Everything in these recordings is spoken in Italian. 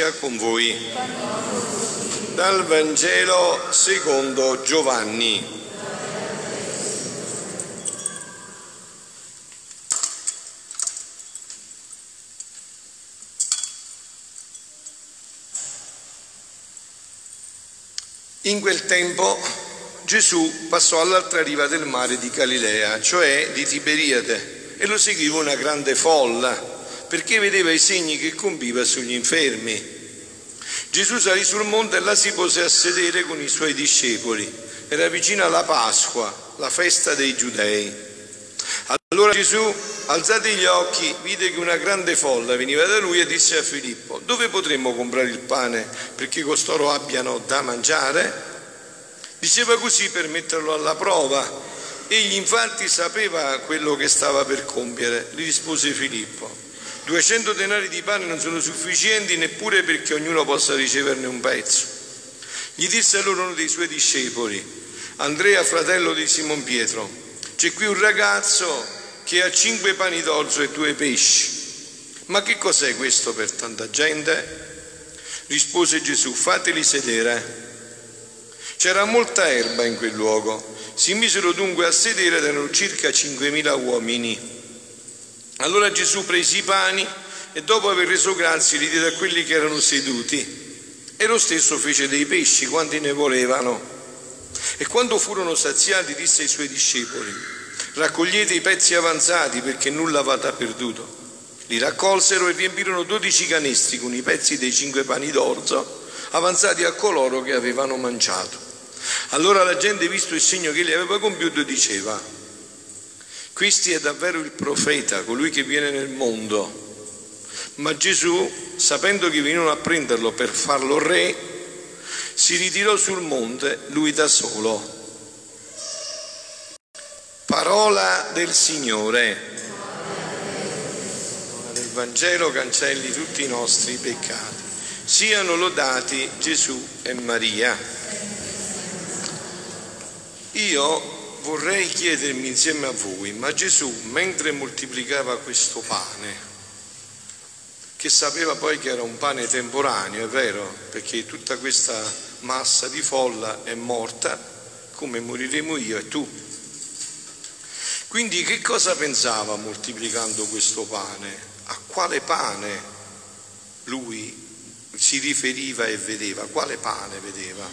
sia con voi. Dal Vangelo secondo Giovanni. In quel tempo Gesù passò all'altra riva del mare di Galilea, cioè di Tiberiade, e lo seguiva una grande folla, perché vedeva i segni che compiva sugli infermi. Gesù salì sul monte e là si pose a sedere con i suoi discepoli. Era vicina la Pasqua, la festa dei Giudei. Allora Gesù, alzati gli occhi, vide che una grande folla veniva da lui e disse a Filippo, dove potremmo comprare il pane perché costoro abbiano da mangiare? Diceva così per metterlo alla prova. Egli infatti sapeva quello che stava per compiere. Gli rispose Filippo, 200 denari di pane non sono sufficienti neppure perché ognuno possa riceverne un pezzo. Gli disse allora uno dei suoi discepoli, Andrea, fratello di Simon Pietro, c'è qui un ragazzo che ha cinque pani d'orzo e due pesci. Ma che cos'è questo per tanta gente? Rispose Gesù, fateli sedere. C'era molta erba in quel luogo. Si misero dunque a sedere ed erano circa 5.000 uomini. Allora Gesù prese i pani e dopo aver reso grazie li diede a quelli che erano seduti. E lo stesso fece dei pesci quanti ne volevano. E quando furono saziati disse ai suoi discepoli, raccogliete i pezzi avanzati perché nulla vada perduto. Li raccolsero e riempirono dodici canestri con i pezzi dei cinque pani d'orzo avanzati a coloro che avevano mangiato. Allora la gente, visto il segno che egli aveva compiuto, diceva, questo è davvero il profeta, colui che viene nel mondo. Ma Gesù, sapendo che venivano a prenderlo per farlo re, si ritirò sul monte lui da solo. Parola del Signore. Del Vangelo cancelli tutti i nostri peccati. Siano lodati Gesù e Maria. Io vorrei chiedermi insieme a voi, ma Gesù mentre moltiplicava questo pane, che sapeva poi che era un pane temporaneo, è vero, perché tutta questa massa di folla è morta, come moriremo io e tu. Quindi che cosa pensava moltiplicando questo pane? A quale pane lui si riferiva e vedeva? Quale pane vedeva?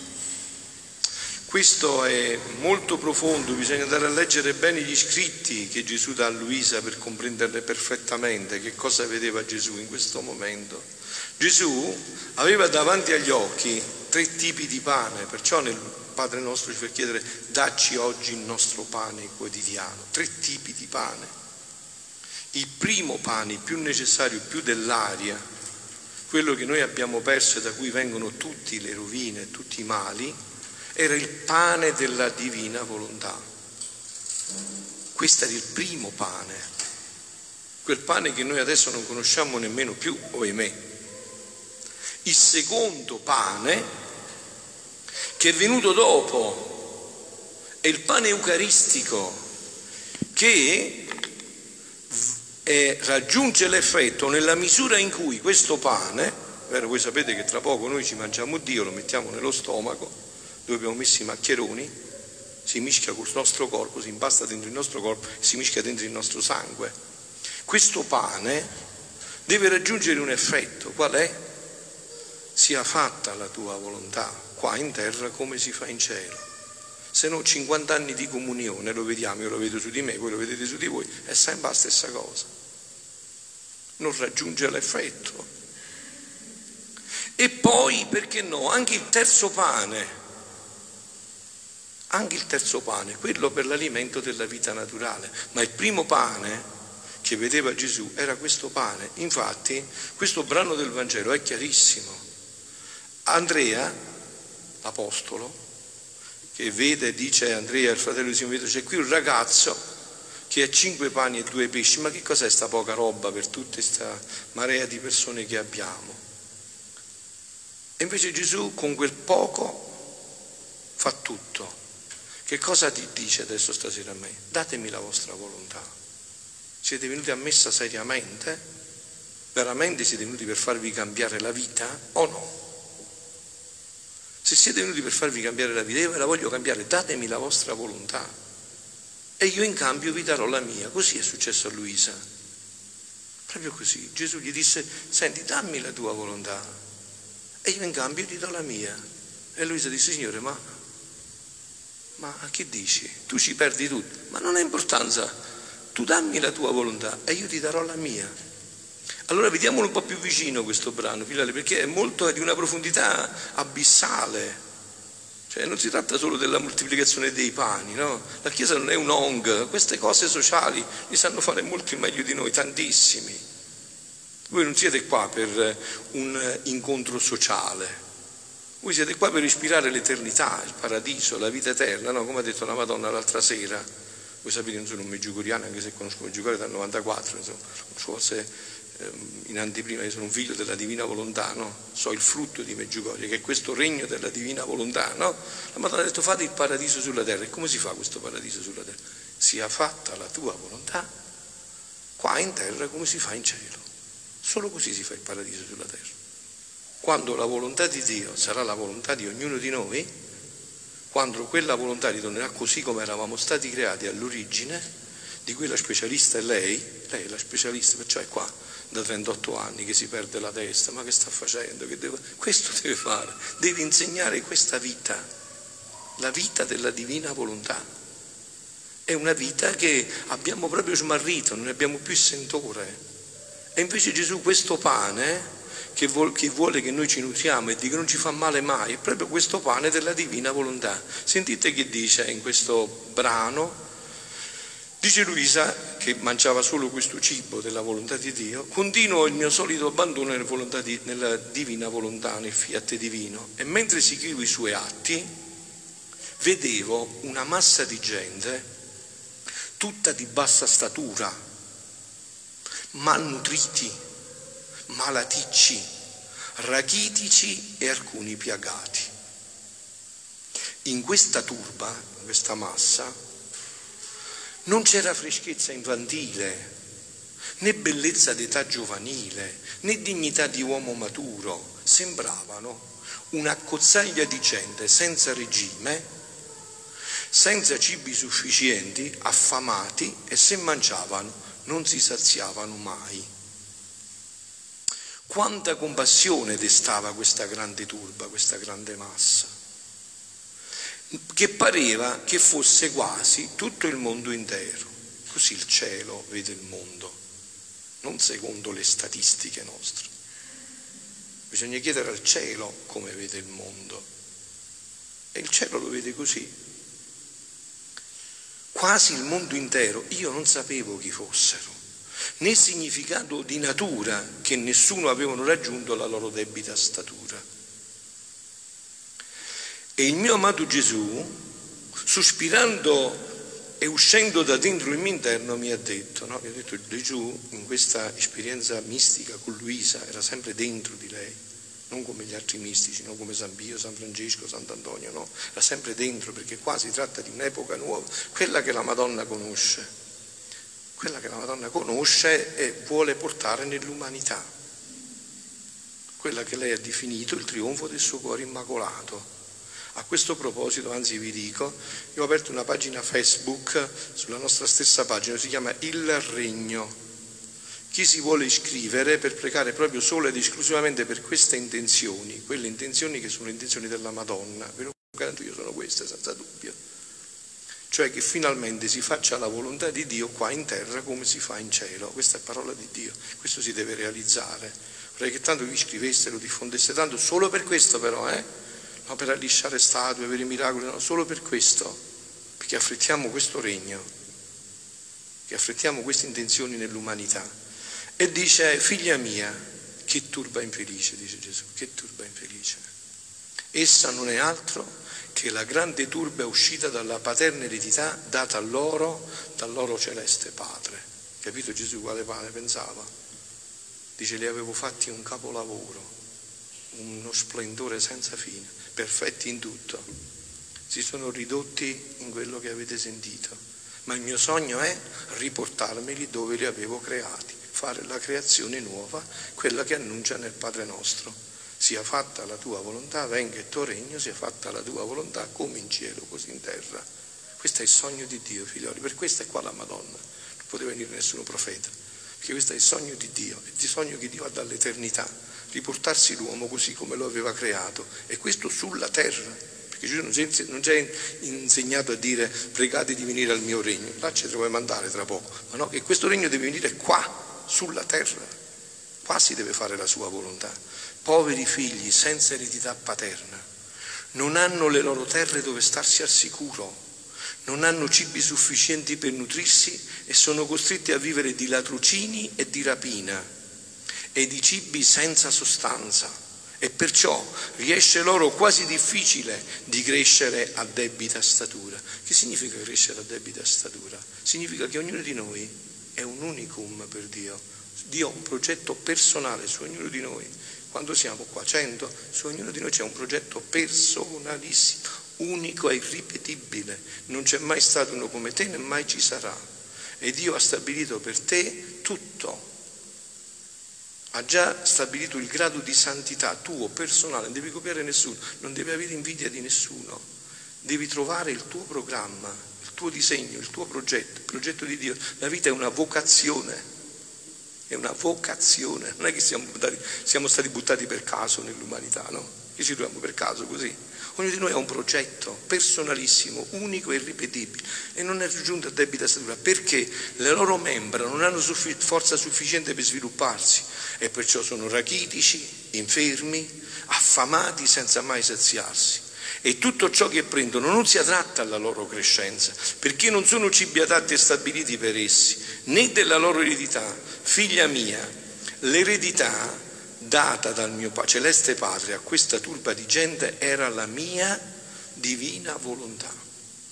Questo è molto profondo, bisogna andare a leggere bene gli scritti che Gesù dà a Luisa per comprenderle perfettamente che cosa vedeva Gesù in questo momento. Gesù aveva davanti agli occhi tre tipi di pane, perciò nel Padre nostro ci fa chiedere dacci oggi il nostro pane quotidiano, tre tipi di pane. Il primo pane, il più necessario, più dell'aria, quello che noi abbiamo perso e da cui vengono tutte le rovine, tutti i mali, era il pane della divina volontà. Questo era il primo pane, quel pane che noi adesso non conosciamo nemmeno più, ohimè. Il secondo pane, che è venuto dopo, è il pane eucaristico, che eh, raggiunge l'effetto nella misura in cui questo pane, vero, voi sapete che tra poco noi ci mangiamo Dio, lo mettiamo nello stomaco, dove abbiamo messo i maccheroni, si mischia col nostro corpo, si impasta dentro il nostro corpo si mischia dentro il nostro sangue. Questo pane deve raggiungere un effetto, qual è? Sia fatta la tua volontà, qua in terra come si fa in cielo. Se no 50 anni di comunione, lo vediamo, io lo vedo su di me, voi lo vedete su di voi, è sempre la stessa cosa. Non raggiunge l'effetto. E poi, perché no, anche il terzo pane, anche il terzo pane, quello per l'alimento della vita naturale. Ma il primo pane che vedeva Gesù era questo pane. Infatti, questo brano del Vangelo è chiarissimo. Andrea, l'apostolo, che vede, dice Andrea, il fratello di Simone Pietro, c'è qui un ragazzo che ha cinque pani e due pesci, ma che cos'è sta poca roba per tutta questa marea di persone che abbiamo? E invece Gesù con quel poco fa tutto. Che cosa ti dice adesso stasera a me? Datemi la vostra volontà. Siete venuti a messa seriamente? veramente siete venuti per farvi cambiare la vita o no? Se siete venuti per farvi cambiare la vita, io ve la voglio cambiare, datemi la vostra volontà e io in cambio vi darò la mia. Così è successo a Luisa. Proprio così. Gesù gli disse, senti, dammi la tua volontà e io in cambio ti do la mia. E Luisa disse, Signore, ma, ma che dici? Tu ci perdi tutto. Ma non ha importanza, tu dammi la tua volontà e io ti darò la mia. Allora vediamolo un po' più vicino questo brano, perché è molto di una profondità abissale. Cioè non si tratta solo della moltiplicazione dei pani, no? La Chiesa non è un ONG, queste cose sociali li sanno fare molti meglio di noi, tantissimi. Voi non siete qua per un incontro sociale, voi siete qua per ispirare l'eternità, il paradiso, la vita eterna, no? come ha detto la Madonna l'altra sera. Voi sapete, non sono un meggiugoriano, anche se conosco Meggiugorio dal 94, insomma, forse Ehm, in anteprima, io sono un figlio della divina volontà, no? so il frutto di Meggiugorie, che è questo regno della divina volontà. No? La Madonna ha detto fate il paradiso sulla terra. E come si fa questo paradiso sulla terra? Sia fatta la tua volontà, qua in terra come si fa in cielo. Solo così si fa il paradiso sulla terra. Quando la volontà di Dio sarà la volontà di ognuno di noi, quando quella volontà ritornerà così come eravamo stati creati all'origine, di cui la specialista è lei, lei è la specialista, perciò è qua da 38 anni che si perde la testa, ma che sta facendo? Che deve... Questo deve fare, deve insegnare questa vita, la vita della divina volontà. È una vita che abbiamo proprio smarrito, non ne abbiamo più sentore. E invece Gesù questo pane che, vuole che noi ci nutriamo e di che non ci fa male mai, è proprio questo pane della divina volontà. Sentite che dice in questo brano, Dice Luisa, che mangiava solo questo cibo della volontà di Dio, continuo il mio solito abbandono nella, di, nella divina volontà, nel fiat divino. E mentre seguivo i suoi atti, vedevo una massa di gente tutta di bassa statura, malnutriti, malaticci, rachitici e alcuni piagati. In questa turba, in questa massa, non c'era freschezza infantile, né bellezza d'età giovanile, né dignità di uomo maturo. Sembravano una cozzaglia di gente senza regime, senza cibi sufficienti, affamati e se mangiavano non si saziavano mai. Quanta compassione destava questa grande turba, questa grande massa che pareva che fosse quasi tutto il mondo intero. Così il cielo vede il mondo, non secondo le statistiche nostre. Bisogna chiedere al cielo come vede il mondo. E il cielo lo vede così. Quasi il mondo intero, io non sapevo chi fossero, né significato di natura che nessuno avevano raggiunto la loro debita statura. E il mio amato Gesù, sospirando e uscendo da dentro il mio interno, mi ha detto, no? mi ha detto Gesù in questa esperienza mistica con Luisa era sempre dentro di lei, non come gli altri mistici, non come San Pio, San Francesco, Sant'Antonio, no, era sempre dentro perché qua si tratta di un'epoca nuova, quella che la Madonna conosce, quella che la Madonna conosce e vuole portare nell'umanità, quella che lei ha definito il trionfo del suo cuore immacolato a questo proposito, anzi vi dico, io ho aperto una pagina Facebook sulla nostra stessa pagina, si chiama Il Regno. Chi si vuole iscrivere per pregare proprio solo ed esclusivamente per queste intenzioni, quelle intenzioni che sono le intenzioni della Madonna, ve lo garanto io sono queste senza dubbio. Cioè che finalmente si faccia la volontà di Dio qua in terra come si fa in cielo. Questa è parola di Dio, questo si deve realizzare. Vorrei che tanto vi iscriveste, lo diffondesse tanto, solo per questo però, eh? ma per allisciare statue, per i miracoli, no, solo per questo, perché affrettiamo questo regno, che affrettiamo queste intenzioni nell'umanità. E dice, figlia mia, che turba infelice, dice Gesù, che turba infelice. Essa non è altro che la grande turba uscita dalla paterna eredità data a loro dal loro celeste Padre. Capito Gesù quale padre pensava? Dice, li avevo fatti un capolavoro, uno splendore senza fine perfetti in tutto, si sono ridotti in quello che avete sentito, ma il mio sogno è riportarmeli dove li avevo creati, fare la creazione nuova, quella che annuncia nel Padre nostro. Sia fatta la tua volontà, venga il tuo regno, sia fatta la tua volontà come in cielo, così in terra. Questo è il sogno di Dio, figlioli, per questo è qua la Madonna. Non poteva venire nessuno profeta, perché questo è il sogno di Dio, il sogno che Dio ha dall'eternità, riportarsi l'uomo così come lo aveva creato, e questo sulla terra perché Gesù non ci ha insegnato a dire pregate di venire al mio regno, là ci troviamo andare tra poco, ma no, che questo regno deve venire qua, sulla terra, qua si deve fare la sua volontà. Poveri figli senza eredità paterna, non hanno le loro terre dove starsi al sicuro, non hanno cibi sufficienti per nutrirsi e sono costretti a vivere di latrocini e di rapina e di cibi senza sostanza e perciò riesce loro quasi difficile di crescere a debita statura. Che significa crescere a debita statura? Significa che ognuno di noi è un unicum per Dio. Dio ha un progetto personale su ognuno di noi. Quando siamo qua, cento, su ognuno di noi c'è un progetto personalissimo, unico e irripetibile. Non c'è mai stato uno come te né mai ci sarà. E Dio ha stabilito per te tutto ha già stabilito il grado di santità tuo, personale, non devi copiare nessuno, non devi avere invidia di nessuno, devi trovare il tuo programma, il tuo disegno, il tuo progetto, il progetto di Dio. La vita è una vocazione, è una vocazione, non è che siamo, buttati, siamo stati buttati per caso nell'umanità, no? Che ci troviamo per caso così. Ognuno di noi ha un progetto personalissimo, unico e irripetibile e non è raggiunto a debita statura perché le loro membra non hanno suffi- forza sufficiente per svilupparsi e perciò sono rachitici, infermi, affamati senza mai saziarsi. E tutto ciò che prendono non si adatta alla loro crescenza, perché non sono cibi adatti e stabiliti per essi, né della loro eredità. Figlia mia, l'eredità data dal mio celeste Padre a questa turba di gente era la mia divina volontà.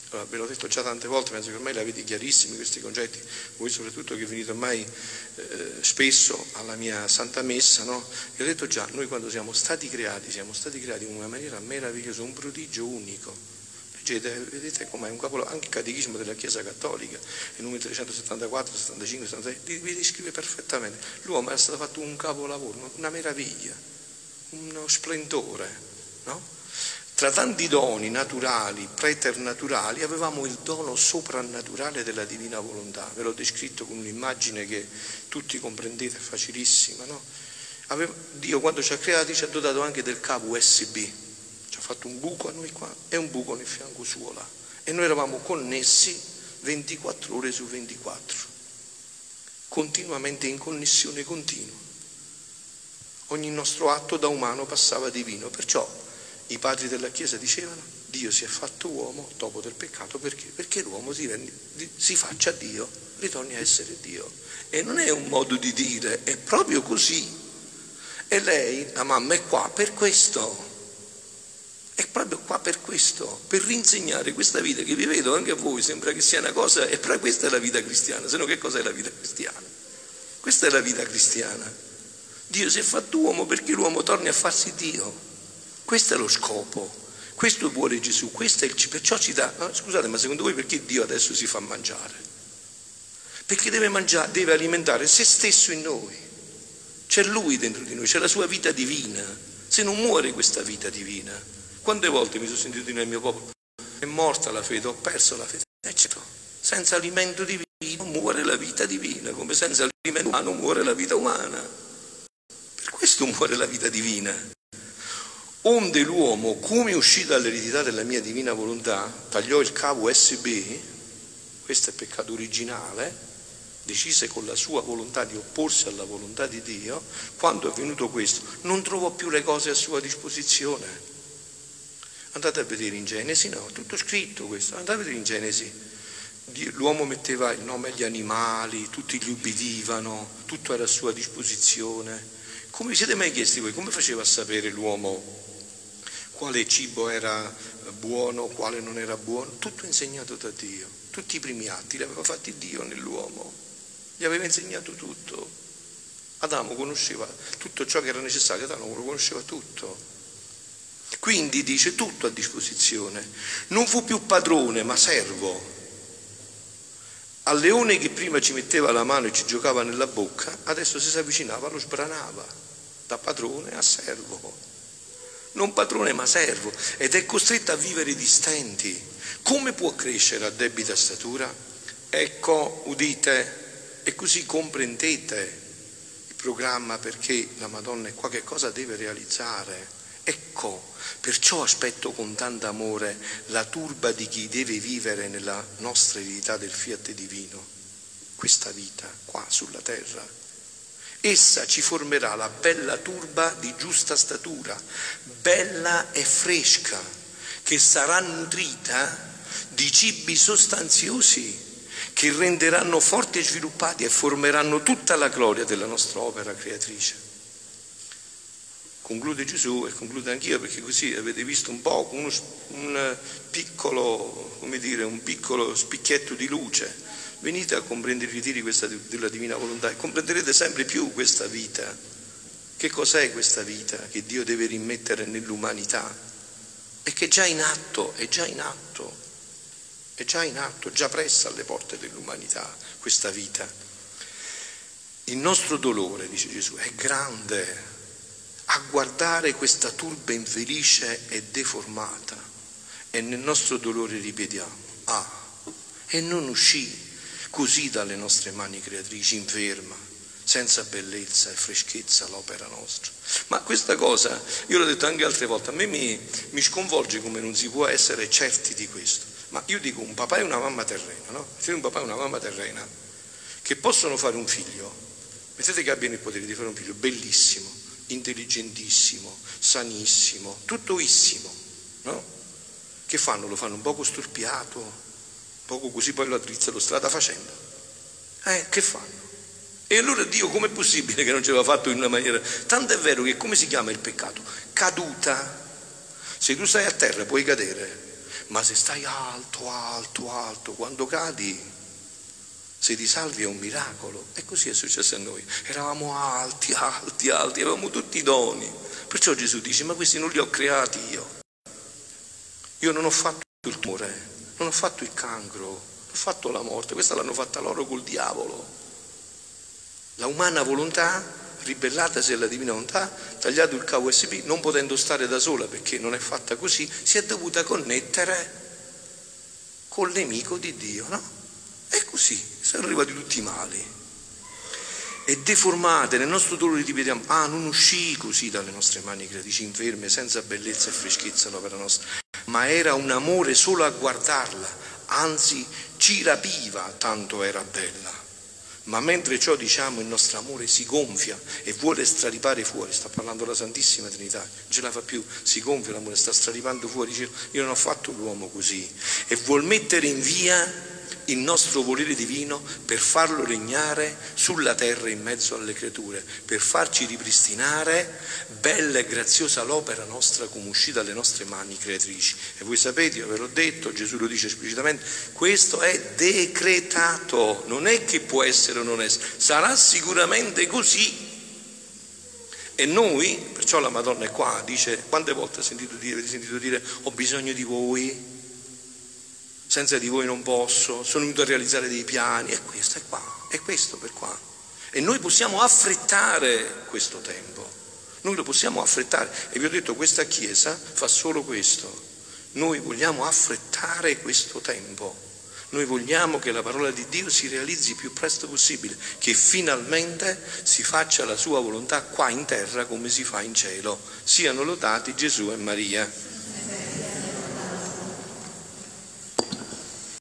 Allora, ve l'ho detto già tante volte, penso che ormai l'avete chiarissimi questi concetti, voi soprattutto che venite ormai eh, spesso alla mia Santa Messa, no? Vi ho detto già, noi quando siamo stati creati, siamo stati creati in una maniera meravigliosa, un prodigio unico Leggete, vedete com'è un capolavoro, anche il catechismo della Chiesa Cattolica, il numero 374, 75, 76, vi descrive perfettamente. L'uomo è stato fatto un capolavoro, una meraviglia, uno splendore, no? Tra tanti doni naturali, preternaturali, avevamo il dono soprannaturale della divina volontà. Ve l'ho descritto con un'immagine che tutti comprendete, è facilissima. No? Dio quando ci ha creati ci ha dotato anche del cavo USB, fatto un buco a noi qua e un buco nel fianco suo là. E noi eravamo connessi 24 ore su 24, continuamente in connessione continua. Ogni nostro atto da umano passava divino. Perciò i padri della Chiesa dicevano Dio si è fatto uomo dopo del peccato perché? Perché l'uomo si, rende, si faccia Dio, ritorni a essere Dio. E non è un modo di dire, è proprio così. E lei, la mamma, è qua per questo è proprio qua per questo, per rinsegnare questa vita che vi vedo anche a voi, sembra che sia una cosa, e però questa è la vita cristiana, se no che cos'è la vita cristiana? Questa è la vita cristiana. Dio si è fatto uomo perché l'uomo torni a farsi Dio. Questo è lo scopo, questo vuole Gesù, questo è il perciò ci dà. Scusate, ma secondo voi perché Dio adesso si fa mangiare? Perché deve mangiare, deve alimentare se stesso in noi. C'è Lui dentro di noi, c'è la sua vita divina. Se non muore questa vita divina, quante volte mi sono sentito nel mio popolo, è morta la fede, ho perso la fede. E certo, senza alimento divino muore la vita divina, come senza alimento umano muore la vita umana. Per questo muore la vita divina. Onde l'uomo, come uscì dall'eredità della mia divina volontà, tagliò il cavo USB, questo è il peccato originale, decise con la sua volontà di opporsi alla volontà di Dio, quando è venuto questo, non trovò più le cose a sua disposizione. Andate a vedere in Genesi, no, tutto scritto questo, andate a vedere in Genesi. L'uomo metteva il nome agli animali, tutti gli ubbidivano, tutto era a sua disposizione. Come vi siete mai chiesti voi, come faceva a sapere l'uomo quale cibo era buono, quale non era buono? Tutto insegnato da Dio, tutti i primi atti li aveva fatti Dio nell'uomo, gli aveva insegnato tutto. Adamo conosceva tutto ciò che era necessario, Adamo lo conosceva tutto. Quindi dice tutto a disposizione. Non fu più padrone, ma servo. Al leone che prima ci metteva la mano e ci giocava nella bocca, adesso se si avvicinava lo sbranava, da padrone a servo. Non padrone ma servo, ed è costretto a vivere di stenti. Come può crescere a debita statura? Ecco, udite, e così comprendete il programma perché la Madonna è qua, che cosa deve realizzare. Ecco, perciò aspetto con tanto amore la turba di chi deve vivere nella nostra eredità del fiat divino, questa vita qua sulla terra. Essa ci formerà la bella turba di giusta statura, bella e fresca, che sarà nutrita di cibi sostanziosi che renderanno forti e sviluppati e formeranno tutta la gloria della nostra opera creatrice conclude Gesù e conclude anch'io perché così avete visto un po' uno, un, piccolo, dire, un piccolo spicchietto di luce. Venite a comprendere i ritiri della divina volontà e comprenderete sempre più questa vita. Che cos'è questa vita che Dio deve rimettere nell'umanità? E che è già in atto, è già in atto, è già in atto, già pressa alle porte dell'umanità questa vita. Il nostro dolore, dice Gesù, è grande, a guardare questa turba infelice e deformata e nel nostro dolore ripetiamo, ah, e non uscì così dalle nostre mani creatrici inferma, senza bellezza e freschezza l'opera nostra. Ma questa cosa, io l'ho detto anche altre volte, a me mi, mi sconvolge come non si può essere certi di questo. Ma io dico un papà e una mamma terrena, no? Se un papà e una mamma terrena che possono fare un figlio, mettete che abbiano il potere di fare un figlio bellissimo, intelligentissimo, sanissimo, tuttoissimo, no? Che fanno? Lo fanno un poco storpiato, poco così poi lo addrizzano strada facendo. Eh, che fanno? E allora Dio com'è possibile che non ce l'ha fatto in una maniera? Tanto è vero che come si chiama il peccato? Caduta. Se tu stai a terra puoi cadere, ma se stai alto, alto, alto, quando cadi se ti salvi è un miracolo. E così è successo a noi. Eravamo alti, alti, alti, avevamo tutti i doni. Perciò Gesù dice, ma questi non li ho creati io. Io non ho fatto il tumore, non ho fatto il cancro, ho fatto la morte, questa l'hanno fatta loro col diavolo. La umana volontà, ribellatasi alla divina volontà, tagliato il cavo USB, non potendo stare da sola perché non è fatta così, si è dovuta connettere col nemico di Dio, no? È così, sono arrivati tutti i mali. E deformate, nel nostro dolore ripetiamo, ah, non uscì così dalle nostre mani creatrici inferme, senza bellezza e freschezza l'opera nostra, ma era un amore solo a guardarla, anzi ci rapiva, tanto era bella. Ma mentre ciò diciamo il nostro amore si gonfia e vuole straripare fuori, sta parlando la Santissima Trinità, non ce la fa più, si gonfia l'amore, sta straripando fuori, dice io non ho fatto l'uomo così e vuol mettere in via il nostro volere divino per farlo regnare sulla terra in mezzo alle creature, per farci ripristinare bella e graziosa l'opera nostra come uscita dalle nostre mani creatrici. E voi sapete, io ve l'ho detto, Gesù lo dice esplicitamente, questo è decretato, non è che può essere o non essere, sarà sicuramente così. E noi, perciò la Madonna è qua, dice, quante volte avete sentito sentito dire ho bisogno di voi? Senza di voi non posso, sono venuto a realizzare dei piani, e questo è qua, è questo per qua. E noi possiamo affrettare questo tempo, noi lo possiamo affrettare. E vi ho detto, questa Chiesa fa solo questo, noi vogliamo affrettare questo tempo. Noi vogliamo che la parola di Dio si realizzi il più presto possibile, che finalmente si faccia la sua volontà qua in terra come si fa in cielo. Siano lodati Gesù e Maria.